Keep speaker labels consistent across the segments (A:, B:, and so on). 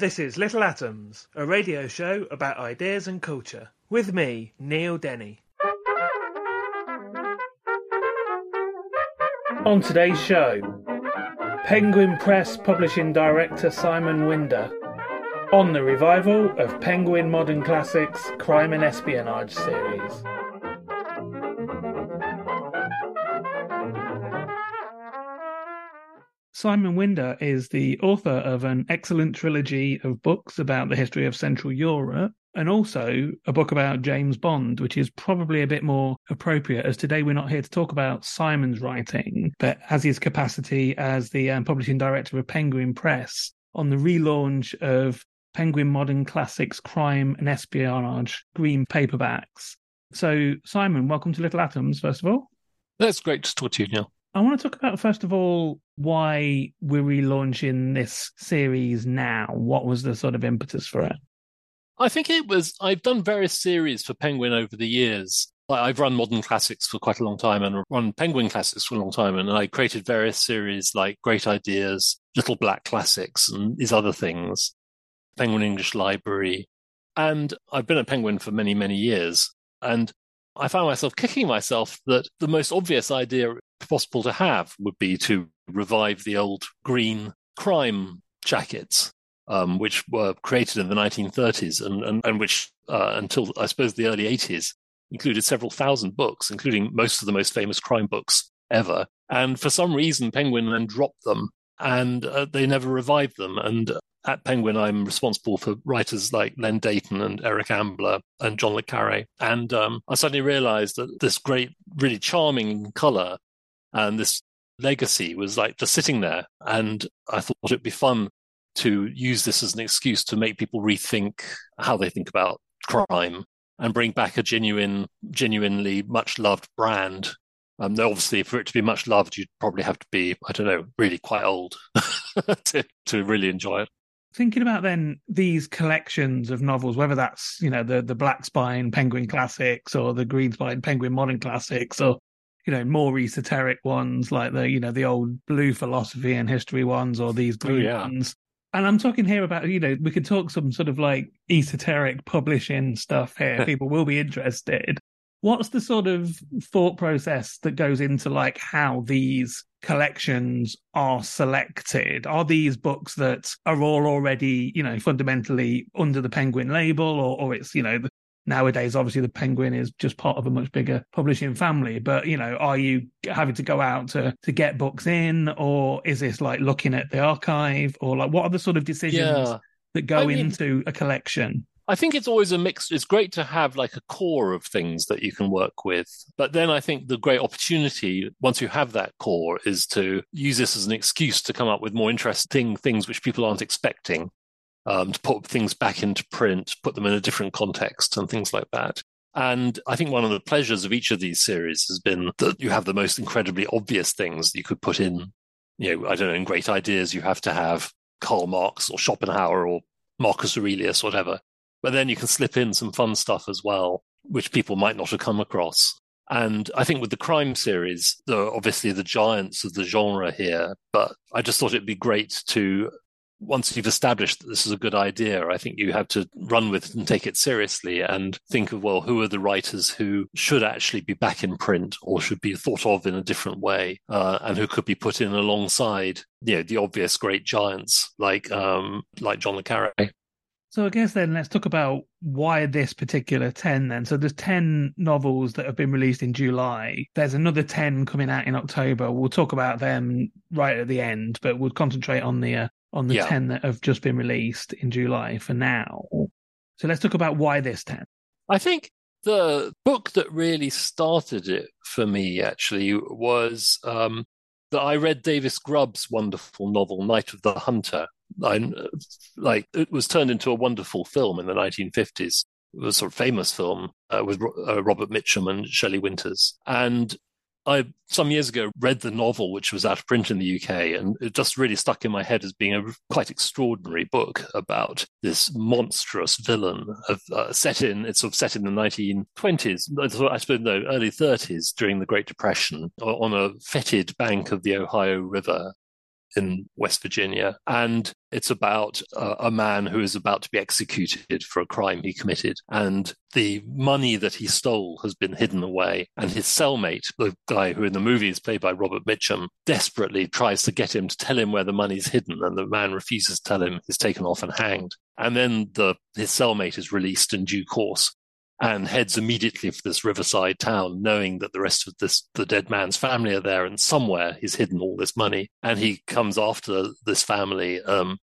A: This is Little Atoms, a radio show about ideas and culture, with me, Neil Denny. On today's show, Penguin Press publishing director Simon Winder on the revival of Penguin Modern Classics Crime and Espionage series. Simon Winder is the author of an excellent trilogy of books about the history of Central Europe and also a book about James Bond, which is probably a bit more appropriate as today we're not here to talk about Simon's writing, but as his capacity as the um, publishing director of Penguin Press on the relaunch of Penguin Modern Classics Crime and Espionage green paperbacks. So, Simon, welcome to Little Atoms, first of all.
B: That's great to talk to you, Neil.
A: I want to talk about, first of all, why we're relaunching this series now. What was the sort of impetus for it?
B: I think it was, I've done various series for Penguin over the years. I've run modern classics for quite a long time and run Penguin classics for a long time. And I created various series like Great Ideas, Little Black Classics, and these other things, Penguin English Library. And I've been at Penguin for many, many years. And I found myself kicking myself that the most obvious idea possible to have would be to revive the old green crime jackets, um, which were created in the 1930s and, and, and which, uh, until I suppose the early 80s, included several thousand books, including most of the most famous crime books ever. And for some reason, Penguin then dropped them and uh, they never revived them. And at Penguin, I'm responsible for writers like Len Deighton and Eric Ambler and John Le Carre. And um, I suddenly realized that this great, really charming color and this legacy was like just sitting there. And I thought it'd be fun to use this as an excuse to make people rethink how they think about crime and bring back a genuine, genuinely much loved brand. Um, obviously, for it to be much loved, you'd probably have to be, I don't know, really quite old to, to really enjoy it
A: thinking about then these collections of novels, whether that's you know the the Black Spine Penguin Classics or the Green Spine Penguin Modern Classics, or you know more esoteric ones like the you know the old blue philosophy and history ones, or these oh, green oh, yeah. ones. And I'm talking here about you know we could talk some sort of like esoteric publishing stuff here. People will be interested. What's the sort of thought process that goes into like how these collections are selected? Are these books that are all already, you know, fundamentally under the Penguin label, or, or it's, you know, nowadays obviously the Penguin is just part of a much bigger publishing family. But you know, are you having to go out to to get books in, or is this like looking at the archive, or like what are the sort of decisions yeah. that go I mean, into a collection?
B: I think it's always a mix. It's great to have like a core of things that you can work with. But then I think the great opportunity, once you have that core, is to use this as an excuse to come up with more interesting things which people aren't expecting, um, to put things back into print, put them in a different context, and things like that. And I think one of the pleasures of each of these series has been that you have the most incredibly obvious things you could put in. You know, I don't know, in great ideas, you have to have Karl Marx or Schopenhauer or Marcus Aurelius, whatever. But then you can slip in some fun stuff as well, which people might not have come across. And I think with the crime series, there are obviously the giants of the genre here, but I just thought it'd be great to once you've established that this is a good idea, I think you have to run with it and take it seriously and think of, well, who are the writers who should actually be back in print or should be thought of in a different way uh, and who could be put in alongside, you know, the obvious great giants like, um, like John le Carre.
A: So I guess then let's talk about why this particular 10 then. So there's 10 novels that have been released in July. There's another 10 coming out in October. We'll talk about them right at the end, but we'll concentrate on the uh, on the yeah. 10 that have just been released in July for now. So let's talk about why this 10.
B: I think the book that really started it for me actually was um, that I read Davis Grubb's wonderful novel, Night of the Hunter. I, like it was turned into a wonderful film in the 1950s. It was a sort of famous film uh, with uh, Robert Mitchum and Shelley Winters. And I some years ago read the novel, which was out of print in the UK, and it just really stuck in my head as being a quite extraordinary book about this monstrous villain of uh, set in it's sort of set in the 1920s, I suppose no early 30s during the Great Depression on a fetid bank of the Ohio River in West Virginia. And it's about a man who is about to be executed for a crime he committed. And the money that he stole has been hidden away. And his cellmate, the guy who in the movie is played by Robert Mitchum, desperately tries to get him to tell him where the money's hidden. And the man refuses to tell him, he's taken off and hanged. And then the, his cellmate is released in due course and heads immediately for this riverside town, knowing that the rest of this the dead man's family are there, and somewhere he's hidden all this money. And he comes after this family. Um,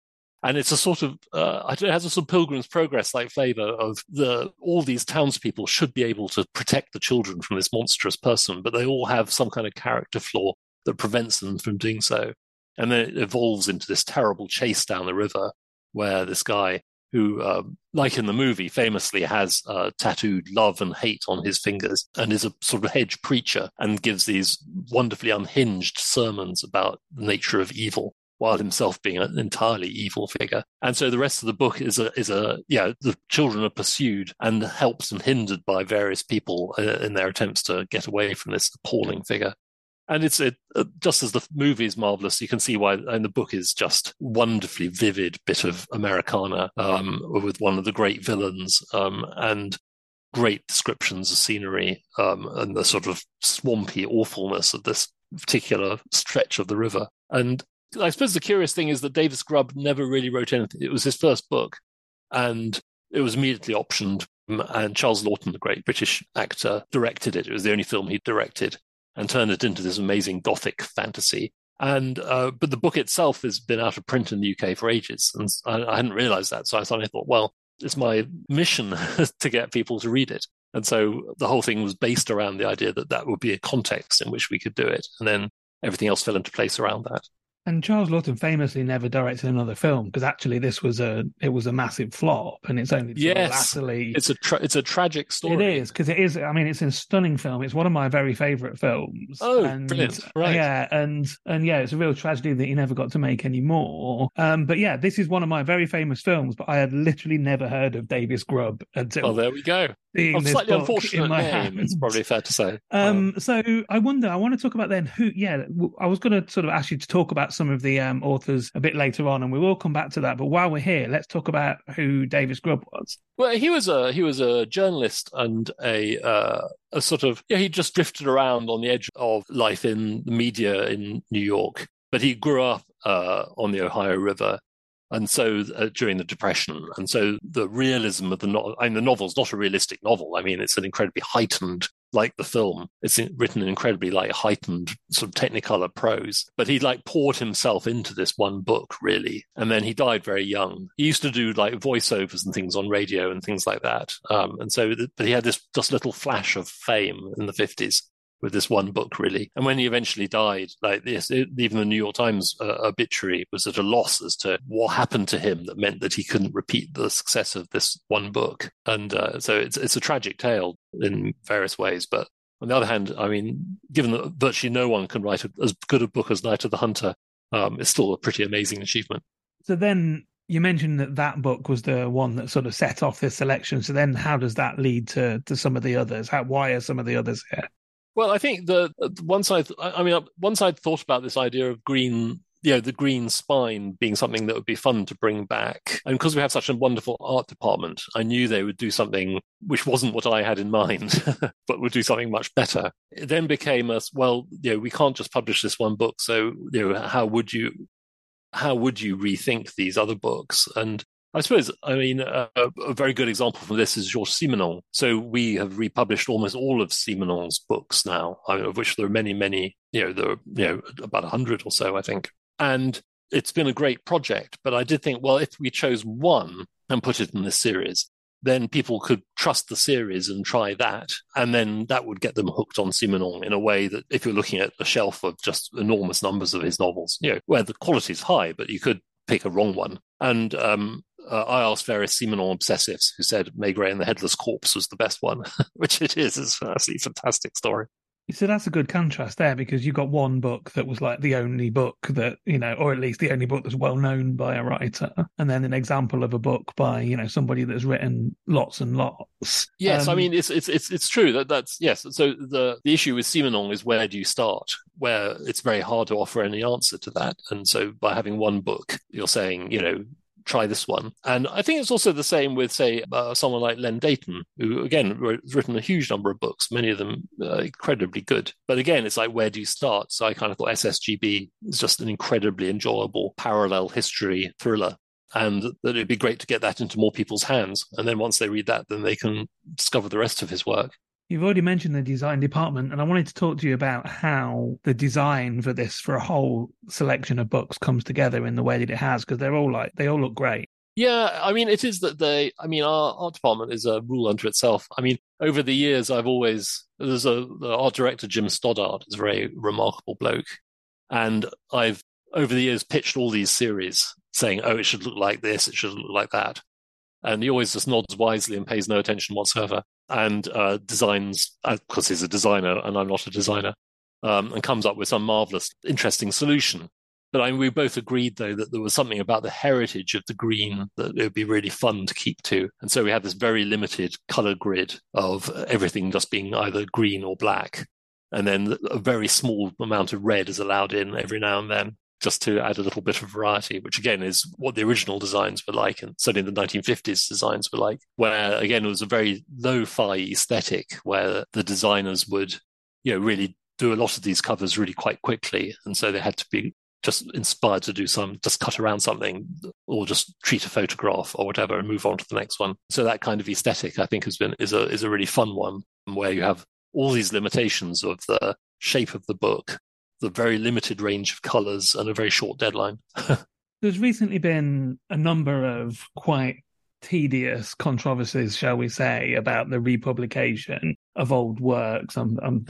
B: and it's a sort of uh, it has a sort of Pilgrim's Progress like flavor of the all these townspeople should be able to protect the children from this monstrous person, but they all have some kind of character flaw that prevents them from doing so. And then it evolves into this terrible chase down the river where this guy who, uh, like in the movie, famously has uh, tattooed love and hate on his fingers and is a sort of hedge preacher and gives these wonderfully unhinged sermons about the nature of evil while himself being an entirely evil figure. And so the rest of the book is a is a yeah the children are pursued and helped and hindered by various people uh, in their attempts to get away from this appalling figure and it's it, uh, just as the movie is marvelous, you can see why. And the book is just wonderfully vivid bit of Americana um, with one of the great villains um, and great descriptions of scenery um, and the sort of swampy awfulness of this particular stretch of the river. And I suppose the curious thing is that Davis Grubb never really wrote anything. It was his first book, and it was immediately optioned. And Charles Laughton, the great British actor, directed it. It was the only film he directed and turn it into this amazing gothic fantasy. And uh, but the book itself has been out of print in the UK for ages, and I, I hadn't realised that. So I suddenly thought, well, it's my mission to get people to read it. And so the whole thing was based around the idea that that would be a context in which we could do it, and then everything else fell into place around that.
A: And Charles Laughton famously never directed another film because actually this was a it was a massive flop, and it's only
B: yes,
A: latterly
B: it's a tra- it's a tragic story.
A: It is because it is. I mean, it's a stunning film. It's one of my very favorite films.
B: Oh,
A: and,
B: brilliant! Right,
A: yeah, and and yeah, it's a real tragedy that he never got to make any more. Um, but yeah, this is one of my very famous films. But I had literally never heard of Davis Grubb until.
B: Oh, there we go
A: seeing
B: this
A: slightly
B: unfortunate name. Hands. It's probably fair to say.
A: Um, so I wonder. I want to talk about then who. Yeah, I was going to sort of ask you to talk about some of the um, authors a bit later on, and we will come back to that. But while we're here, let's talk about who Davis Grubb was.
B: Well, he was a he was a journalist and a uh, a sort of yeah. He just drifted around on the edge of life in the media in New York, but he grew up uh, on the Ohio River and so uh, during the depression. And so the realism of the novel i mean the novel's not a realistic novel. I mean it's an incredibly heightened like the film it's written in incredibly like heightened sort of technicolor prose. But he like poured himself into this one book really. And then he died very young. He used to do like voiceovers and things on radio and things like that. Um, and so but he had this just little flash of fame in the 50s with this one book, really. And when he eventually died, like this, even the New York Times uh, obituary was at a loss as to what happened to him that meant that he couldn't repeat the success of this one book. And uh, so it's it's a tragic tale in various ways, but. On the other hand, I mean, given that virtually no one can write a, as good a book as Night of the Hunter, um, it's still a pretty amazing achievement.
A: So then you mentioned that that book was the one that sort of set off this selection. So then, how does that lead to to some of the others? How why are some of the others here?
B: Well, I think the uh, once I, I mean, uh, once I'd thought about this idea of green you know, the green spine being something that would be fun to bring back. And because we have such a wonderful art department, I knew they would do something which wasn't what I had in mind, but would do something much better. It then became us, well, you know, we can't just publish this one book. So, you know, how would you, how would you rethink these other books? And I suppose, I mean, a, a, very good example from this is Georges Simenon. So we have republished almost all of Simenon's books now, of which there are many, many, you know, there are, you know, about a hundred or so, I think. And it's been a great project. But I did think, well, if we chose one and put it in this series, then people could trust the series and try that. And then that would get them hooked on Simenon in a way that if you're looking at a shelf of just enormous numbers of his novels, you know, where the quality is high, but you could pick a wrong one. And um, uh, I asked various Simenon obsessives who said Maigret and the Headless Corpse was the best one, which it is. It's a fantastic story.
A: So that's a good contrast there because you've got one book that was like the only book that, you know, or at least the only book that's well known by a writer. And then an example of a book by, you know, somebody that's written lots and lots.
B: Yes. Um, I mean, it's, it's, it's, it's true that that's, yes. So the, the issue with Simenon is where do you start? Where it's very hard to offer any answer to that. And so by having one book, you're saying, you know, try this one. And I think it's also the same with, say, uh, someone like Len Deighton, who, again, has written a huge number of books, many of them uh, incredibly good. But again, it's like, where do you start? So I kind of thought SSGB is just an incredibly enjoyable parallel history thriller. And that it'd be great to get that into more people's hands. And then once they read that, then they can discover the rest of his work.
A: You've already mentioned the design department, and I wanted to talk to you about how the design for this, for a whole selection of books, comes together in the way that it has, because they're all like, they all look great.
B: Yeah, I mean, it is that they, I mean, our art department is a rule unto itself. I mean, over the years, I've always, there's a, the art director, Jim Stoddart, is a very remarkable bloke. And I've, over the years, pitched all these series saying, oh, it should look like this, it should look like that. And he always just nods wisely and pays no attention whatsoever and uh, designs, because uh, he's a designer and I'm not a designer, um, and comes up with some marvelous, interesting solution. But I mean, we both agreed, though, that there was something about the heritage of the green that it would be really fun to keep to. And so we had this very limited color grid of everything just being either green or black. And then a very small amount of red is allowed in every now and then just to add a little bit of variety, which again is what the original designs were like, and certainly the 1950s designs were like, where again it was a very lo-fi aesthetic, where the designers would, you know, really do a lot of these covers really quite quickly, and so they had to be just inspired to do some, just cut around something, or just treat a photograph or whatever, and move on to the next one. So that kind of aesthetic, I think, has been is a is a really fun one, where you have all these limitations of the shape of the book the very limited range of colors and a very short deadline.
A: There's recently been a number of quite tedious controversies, shall we say, about the republication of old works. I'm, I'm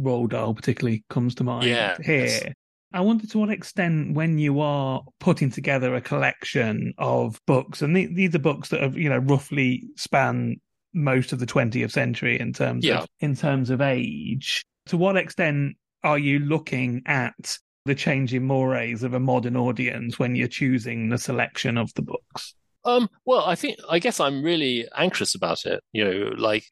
A: Roald Dahl particularly comes to mind
B: yeah,
A: here. Yes. I wonder to what extent, when you are putting together a collection of books, and these are books that have, you know, roughly span most of the 20th century in terms yeah. of in terms of age, to what extent are you looking at the changing mores of a modern audience when you're choosing the selection of the books?
B: Um, well, I think I guess I'm really anxious about it. You know, like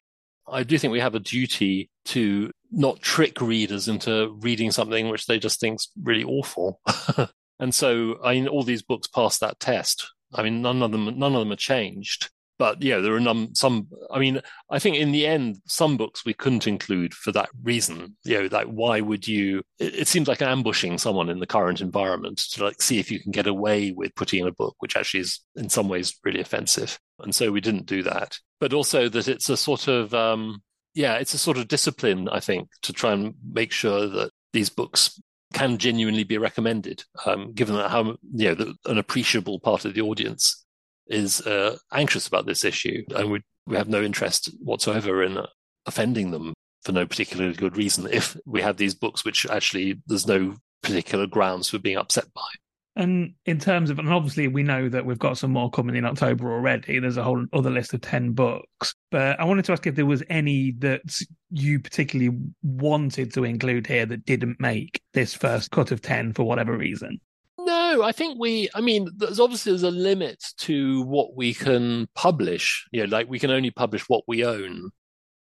B: I do think we have a duty to not trick readers into reading something which they just think's really awful. and so, I mean, all these books pass that test. I mean, none of them, none of them are changed but yeah, there are num- some. I mean, I think in the end, some books we couldn't include for that reason. You know, like why would you? It, it, seems like ambushing someone in the current environment to like see if you can get away with putting in a book which actually is in some ways really offensive. And so we didn't do that. But also that it's a sort of um, yeah, it's a sort of discipline I think to try and make sure that these books can genuinely be recommended, um, given that how you know the, an appreciable part of the audience is uh, anxious about this issue, and we we have no interest whatsoever in offending them for no particularly good reason. If we have these books which actually there's no particular grounds for being upset by.
A: And in terms of, and obviously we know that we've got some more coming in October already. There's a whole other list of 10 books. But I wanted to ask if there was any that you particularly wanted to include here that didn't make this first cut of 10 for whatever reason.
B: No, I think we. I mean, there's obviously there's a limit to what we can publish. You know, like we can only publish what we own,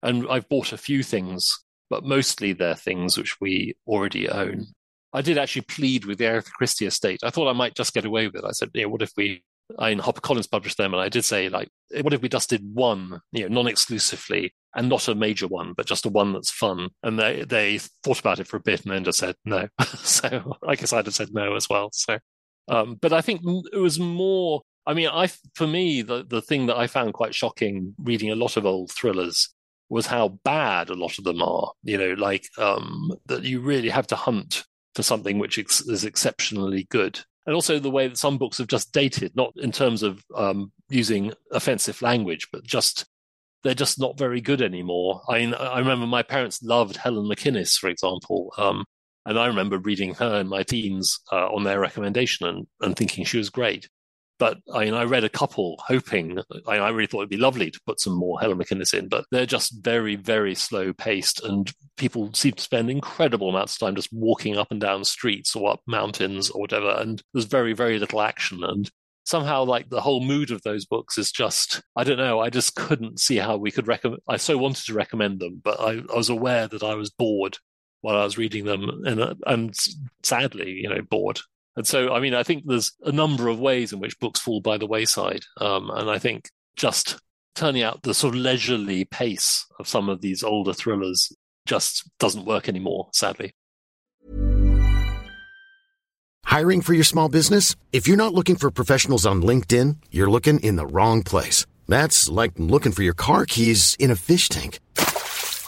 B: and I've bought a few things, but mostly they're things which we already own. I did actually plead with the Agatha Christie estate. I thought I might just get away with it. I said, yeah, what if we, I mean, HarperCollins published them, and I did say, like, what if we just did one, you know, non-exclusively, and not a major one, but just a one that's fun? And they they thought about it for a bit, and then just said no. so I guess I'd have said no as well. So, um, but I think it was more. I mean, I for me, the the thing that I found quite shocking reading a lot of old thrillers was how bad a lot of them are. You know, like um, that you really have to hunt for something which is exceptionally good. And also the way that some books have just dated, not in terms of um, using offensive language, but just they're just not very good anymore. I mean, I remember my parents loved Helen MacInnes, for example, um, and I remember reading her in my teens uh, on their recommendation and, and thinking she was great. But I mean, I read a couple hoping, I, I really thought it'd be lovely to put some more Helen MacInnes in, but they're just very, very slow paced. And people seem to spend incredible amounts of time just walking up and down streets or up mountains or whatever. And there's very, very little action. And somehow like the whole mood of those books is just i don't know i just couldn't see how we could recommend i so wanted to recommend them but I, I, was aware that i was bored while i was reading them and, and sadly you know bored and so, I mean, I think there's a number of ways in which books fall by the wayside. Um, and I think just turning out the sort of leisurely pace of some of these older thrillers just doesn't work anymore, sadly.
C: Hiring for your small business? If you're not looking for professionals on LinkedIn, you're looking in the wrong place. That's like looking for your car keys in a fish tank.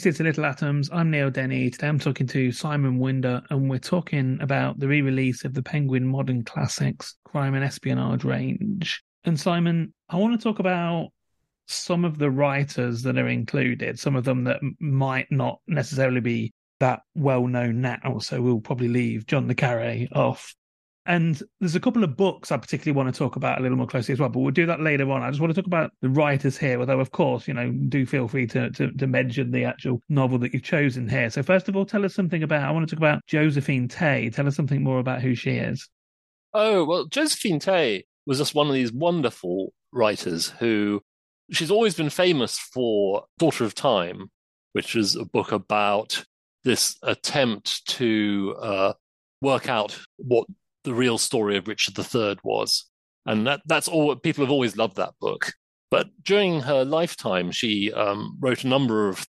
A: Listening to Little Atoms. I'm Neil Denny. Today I'm talking to Simon Winder, and we're talking about the re release of the Penguin Modern Classics Crime and Espionage range. And Simon, I want to talk about some of the writers that are included, some of them that might not necessarily be that well known now. So we'll probably leave John Le Carre off. And there's a couple of books I particularly want to talk about a little more closely as well, but we'll do that later on. I just want to talk about the writers here, although, of course, you know, do feel free to, to, to mention the actual novel that you've chosen here. So, first of all, tell us something about, I want to talk about Josephine Tey. Tell us something more about who she is.
B: Oh, well, Josephine Tey was just one of these wonderful writers who she's always been famous for Daughter of Time, which is a book about this attempt to uh, work out what the real story of Richard III was. And that, that's all people have always loved that book. But during her lifetime, she um, wrote a number of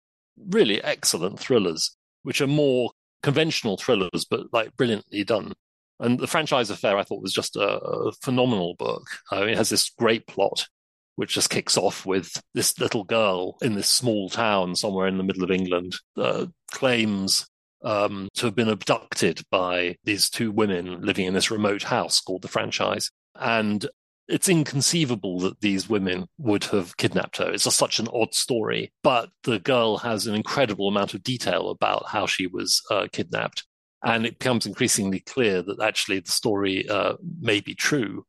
B: really excellent thrillers, which are more conventional thrillers, but like brilliantly done. And the franchise affair, I thought, was just a, a phenomenal book. Uh, it has this great plot, which just kicks off with this little girl in this small town somewhere in the middle of England uh, claims um, to have been abducted by these two women living in this remote house called the franchise. And it's inconceivable that these women would have kidnapped her. It's just such an odd story. But the girl has an incredible amount of detail about how she was uh, kidnapped. And it becomes increasingly clear that actually the story uh, may be true.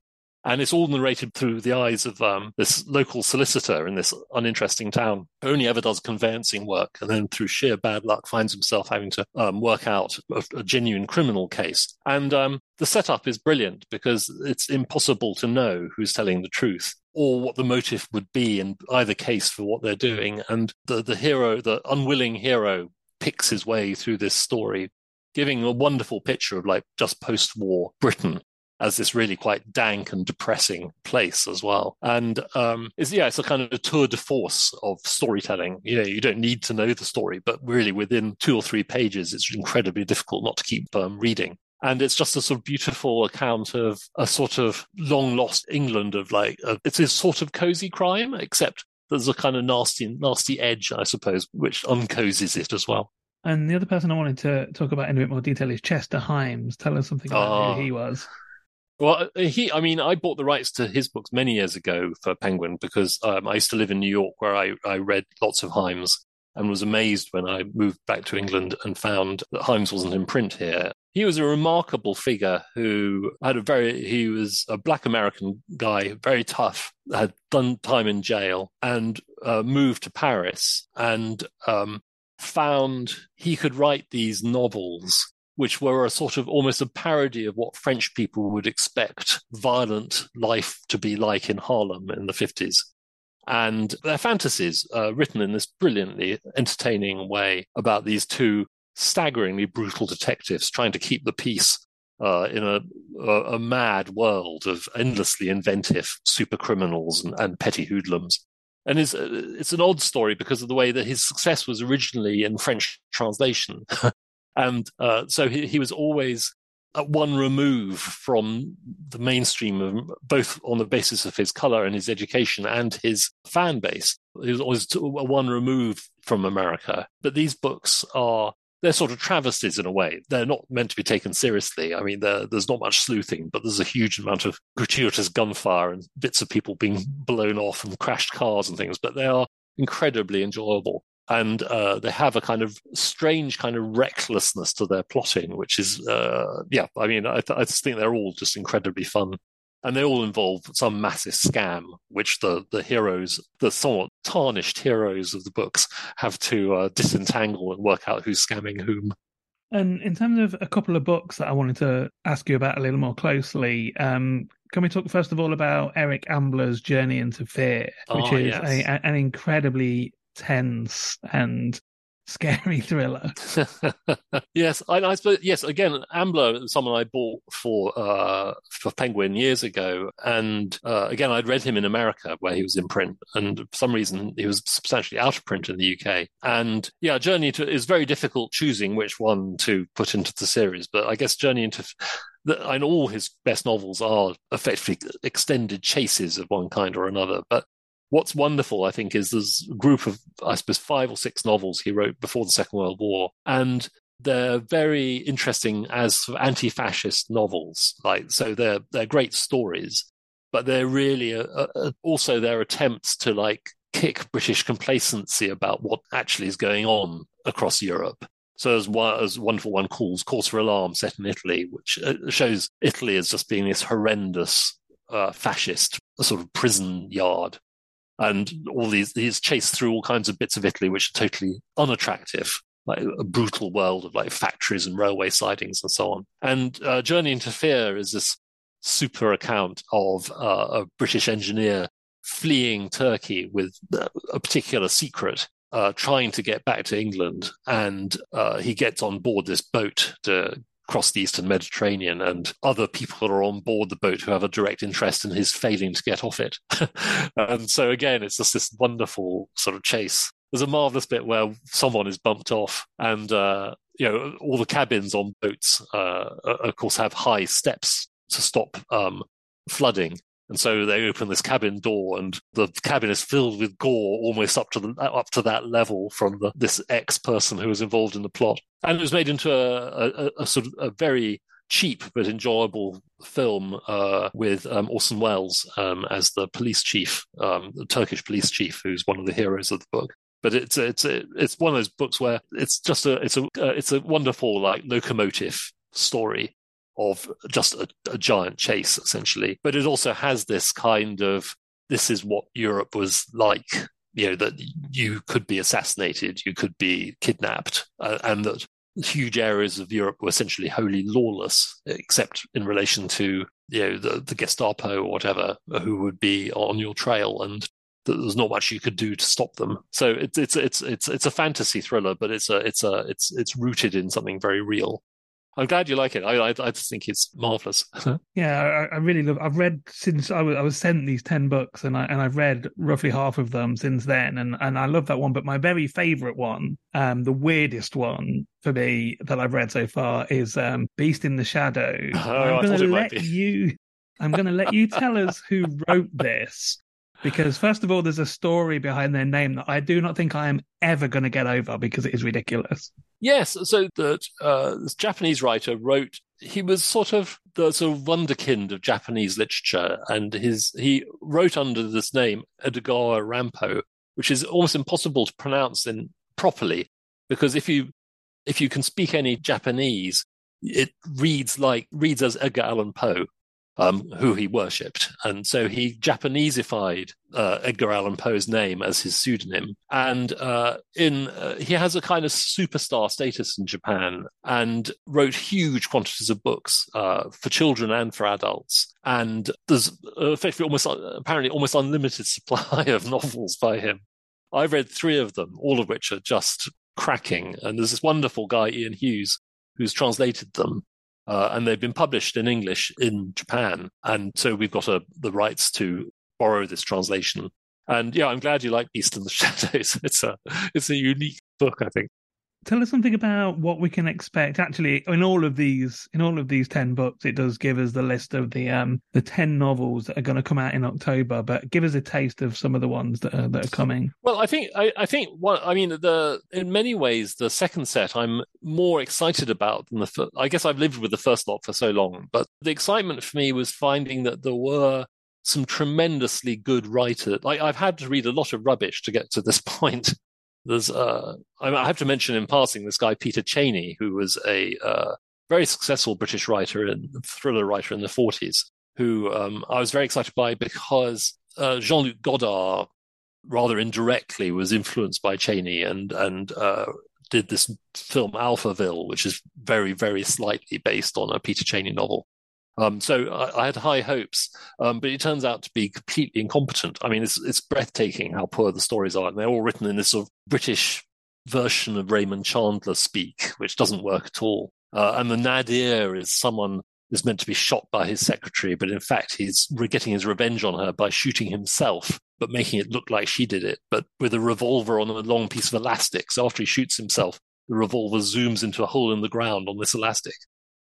B: And it's all narrated through the eyes of um, this local solicitor in this uninteresting town who only ever does conveyancing work and then through sheer bad luck finds himself having to um, work out a, a, genuine criminal case. And um, the setup is brilliant because it's impossible to know who's telling the truth or what the motive would be in either case for what they're doing. And the, the hero, the unwilling hero, picks his way through this story giving a wonderful picture of like just post-war Britain as this really quite dank and depressing place as well. And um, it's yeah, it's a kind of a tour de force of storytelling. You know, you don't need to know the story, but really within two or three pages, it's incredibly difficult not to keep um, reading. And it's just a sort of beautiful account of a sort of long lost England of like, a, it's a sort of cozy crime, except there's a kind of nasty, nasty edge, I suppose, which uncosies it as well.
A: And the other person I wanted to talk about in a bit more detail is Chester Himes. Tell us something about oh. who he was.
B: Well, uh, he, I mean, I bought the rights to his books many years ago for Penguin because um, I used to live in New York where I, I read lots of Himes and was amazed when I moved back to England and found that Himes wasn't in print here. He was a remarkable figure who had a very, he was a black American guy, very tough, had done time in jail and uh, moved to Paris and um, found he could write these novels which were a sort of almost a parody of what French people would expect violent life to be like in Harlem in the 50s. And they're fantasies uh, written in this brilliantly entertaining way about these two staggeringly brutal detectives trying to keep the peace uh, in a, a, a, mad world of endlessly inventive super criminals and, and petty hoodlums. And it's, it's an odd story because of the way that his success was originally in French translation. And uh, so he, he was always at one remove from the mainstream of both on the basis of his color and his education and his fan base. He was always one remove from America. But these books are they're sort of travesties in a way. They're not meant to be taken seriously. I mean, there's not much sleuthing, but there's a huge amount of gratuitous gunfire and bits of people being blown off and crashed cars and things. But they are incredibly enjoyable and uh, they have a kind of strange kind of recklessness to their plotting, which is, uh, yeah, I mean, I, th- I, just think they're all just incredibly fun. And they all involve some massive scam, which the, the heroes, the somewhat tarnished heroes of the books, have to uh, disentangle and work out who's scamming whom.
A: And in terms of a couple of books that I wanted to ask you about a little more closely, um, can we talk first of all about Eric Ambler's Journey into Fear, which
B: oh,
A: is
B: yes.
A: a, an incredibly tense and scary thriller.
B: yes, I, I, suppose. Yes, again, Ambler, someone I bought for uh, for Penguin years ago, and uh, again, I'd read him in America where he was in print, and for some reason he was substantially out of print in the UK. And yeah, Journey to is very difficult choosing which one to put into the series, but I guess Journey into and all his best novels are effectively extended chases of one kind or another. But what's wonderful, I think, is there's a group of, I suppose, five or six novels he wrote before the Second World War. And they're very interesting as sort of anti-fascist novels. Like, so they're, they're great stories, but they're really a, a, also their attempts to like kick British complacency about what actually is going on across Europe. So as one, there's a wonderful one calls Cause for Alarm, set in Italy, which uh, shows Italy as just being this horrendous uh, fascist sort of prison yard and all these he's chased through all kinds of bits of Italy which are totally unattractive, like a brutal world of like factories and railway sidings and so on. And uh, Journey into Fear is this super account of uh, a British engineer fleeing Turkey with a particular secret. Uh, trying to get back to England, and uh, he gets on board this boat to across the eastern Mediterranean, and other people that are on board the boat who have a direct interest in his failing to get off it. and so again, it's just this wonderful sort of chase. There's a marvelous bit where someone is bumped off, and uh, you know all the cabins on boats, uh, of course, have high steps to stop um, flooding. And so they open this cabin door, and the cabin is filled with gore, almost up to the up to that level from the, this ex person who was involved in the plot. And it was made into a, a, a sort of a very cheap but enjoyable film uh, with um, Orson Welles um, as the police chief, um, the Turkish police chief, who's one of the heroes of the book. But it's it's it's one of those books where it's just a it's a uh, it's a wonderful like locomotive story of just a, a giant chase essentially. But it also has this kind of this is what Europe was like you know that you could be assassinated, you could be kidnapped, uh, and that huge areas of Europe were essentially wholly lawless, except in relation to you know the, the Gestapo or whatever, who would be on your trail, and there's not much you could do to stop them. So it's it's it's it's it's a fantasy thriller, but it's a it's a it's it's rooted in something very real. I'm glad you like it. I I, I just think it's marvelous.
A: yeah, I, I, really love. I've read since I was I was sent these ten books, and I and I've read roughly half of them since then, and and I love that one. But my very favorite one, um, the weirdest one for me that I've read so far is um, Beast in the Shadow. Oh, I'm going to let you. I'm going to let you tell us who wrote this because first of all, there's a story behind their name that I do not think I am ever going to get over because it is ridiculous.
B: Yes, so that uh, this Japanese writer wrote. He was sort of the sort of wonderkind of Japanese literature, and his he wrote under this name Edogawa Rampo, which is almost impossible to pronounce in properly because if you if you can speak any Japanese, it reads like reads as Edgar Allan Poe, um, who he worshipped. And so he Japaneseified uh, Edgar Allan Poe's name as his pseudonym. And uh, in uh, he has a kind of superstar status in Japan and wrote huge quantities of books uh, for children and for adults. And there's effectively almost apparently almost unlimited supply of novels by him. I've read three of them, all of which are just cracking. And there's this wonderful guy, Ian Hughes, who's translated them uh, and they've been published in English in Japan. And so we've got a, the rights to borrow this translation. And yeah, I'm glad you like Beast in the Shadows. It's a it's a unique book, I think
A: tell us something about what we can expect. Actually in all of these in all of these 10 books it does give us the list of the um the 10 novels that are going to come out in october but give us a taste of some of the ones that are, that are coming.
B: Well i think i, I think what i mean the in many ways the second set i'm more excited about than the first i guess i've lived with the first lot for so long but the excitement for me was finding that there were some tremendously good writers. Like I've had to read a lot of rubbish to get to this point, there's, uh, I have to mention in passing this guy Peter Cheyney, who was a uh, very successful British writer and thriller writer in the 40s, who um, I was very excited by because uh, Jean-Luc Godard, rather indirectly, was influenced by Cheyney and and uh, did this film Alphaville, which is very very slightly based on a Peter Cheyney novel. Um, so I, I, had high hopes, um, but it turns out to be completely incompetent. I mean, it's, it's breathtaking how poor the stories are, and they're all written in this sort of British version of Raymond Chandler speak, which doesn't work at all. Uh, and the nadir is someone is meant to be shot by his secretary, but in fact he's getting his revenge on her by shooting himself, but making it look like she did it, but with a revolver on a long piece of elastic. So after he shoots himself, the revolver zooms into a hole in the ground on this elastic.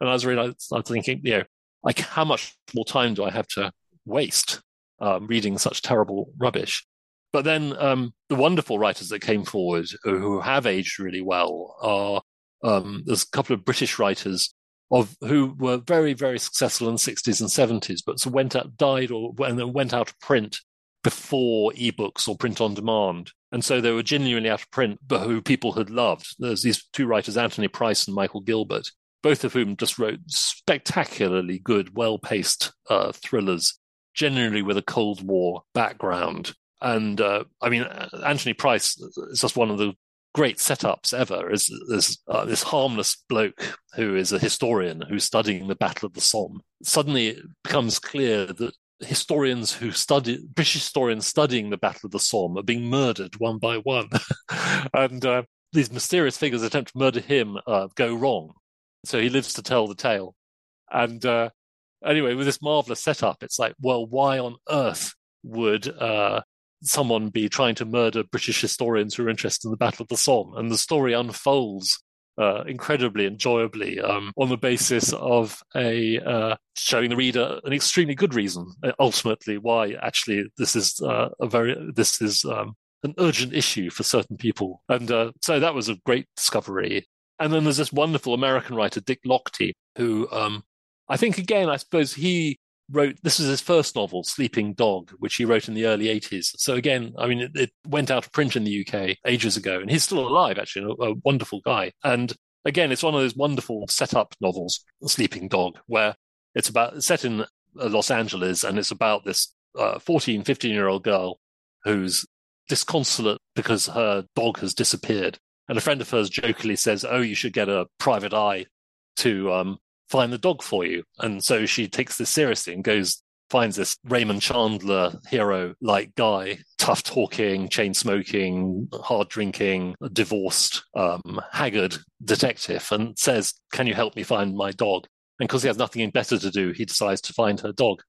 B: And I was really, I was thinking, you know, like how much more time do I have to waste um, reading such terrible rubbish? But then um, the wonderful writers that came forward who have aged really well are um, there's a couple of British writers of who were very very successful in the 60s and 70s, but went out died or and then went out of print before ebooks or print on demand. And so they were genuinely out of print, but who people had loved. There's these two writers, Anthony Price and Michael Gilbert, both of whom just wrote spectacularly good, well paced uh, thrillers, generally with a Cold War background. And uh, I mean, Anthony Price is just one of the great setups ever. Is this uh, this harmless bloke who is a historian who's studying the Battle of the Somme? Suddenly, it becomes clear that historians who study British historians studying the Battle of the Somme are being murdered one by one, and uh, these mysterious figures attempt to murder him uh, go wrong. So he lives to tell the tale. And uh, anyway, with this marvelous setup, it's like, well, why on earth would uh, someone be trying to murder British historians who are interested in the Battle of the Somme? And the story unfolds uh, incredibly enjoyably um, on the basis of a uh, showing the reader an extremely good reason uh, ultimately why actually this is uh, a very this is um, an urgent issue for certain people and uh, so that was a great discovery and then there's this wonderful American writer Dick Lochte who um, I think again I suppose he wrote this is his first novel sleeping dog which he wrote in the early 80s so again i mean it, it went out of print in the uk ages ago and he's still alive actually a, a wonderful guy. And again it's one of those wonderful setup novels sleeping dog where it's about set in uh, los angeles and it's about this uh, 14 15 year old girl who's disconsolate because her dog has disappeared and a friend of hers jokingly says oh you should get a private eye to um, find the dog for you. And so she takes this seriously and goes, finds this Raymond Chandler hero like guy, tough talking, chain smoking, hard drinking, divorced, um, haggard detective, and says, Can you help me find my dog? And because he has nothing better to do, he decides to find her dog.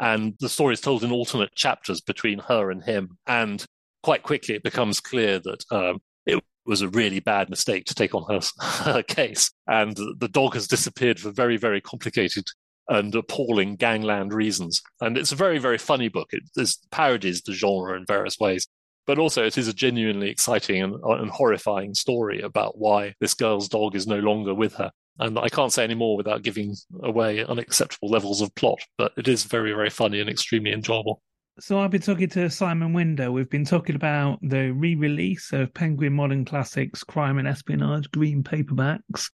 B: And the story is told in alternate chapters between her and him. And quite quickly, it becomes clear that um, it was a really bad mistake to take on her, her case. And the dog has disappeared for very, very complicated and appalling gangland reasons. And it's a very, very funny book. It, parodies the genre in various ways. But also, it is a genuinely exciting and, and horrifying story about why this girl's dog is no longer with her. And I can't say any more without giving away unacceptable levels of plot, but it is very, very funny and extremely enjoyable.
A: So I've been talking to Simon Winder. We've been talking about the re-release of Penguin Modern Classics Crime and Espionage Green Paperbacks.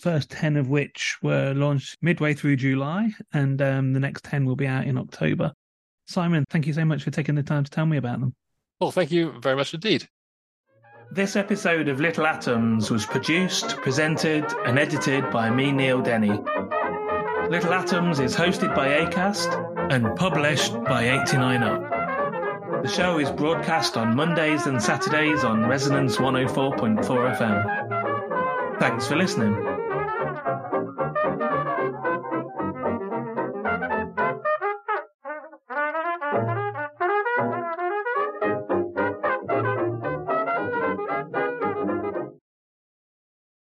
A: First 10 of which were launched midway through July, and um, the next 10 will be out in October. Simon, thank you so much for taking the time to tell me about them.
B: Well, thank you very much indeed.
A: This episode of Little Atoms was produced, presented, and edited by me, Neil Denny. Little Atoms is hosted by ACAST and published by 89UP. The show is broadcast on Mondays and Saturdays on Resonance 104.4 FM. Thanks for listening.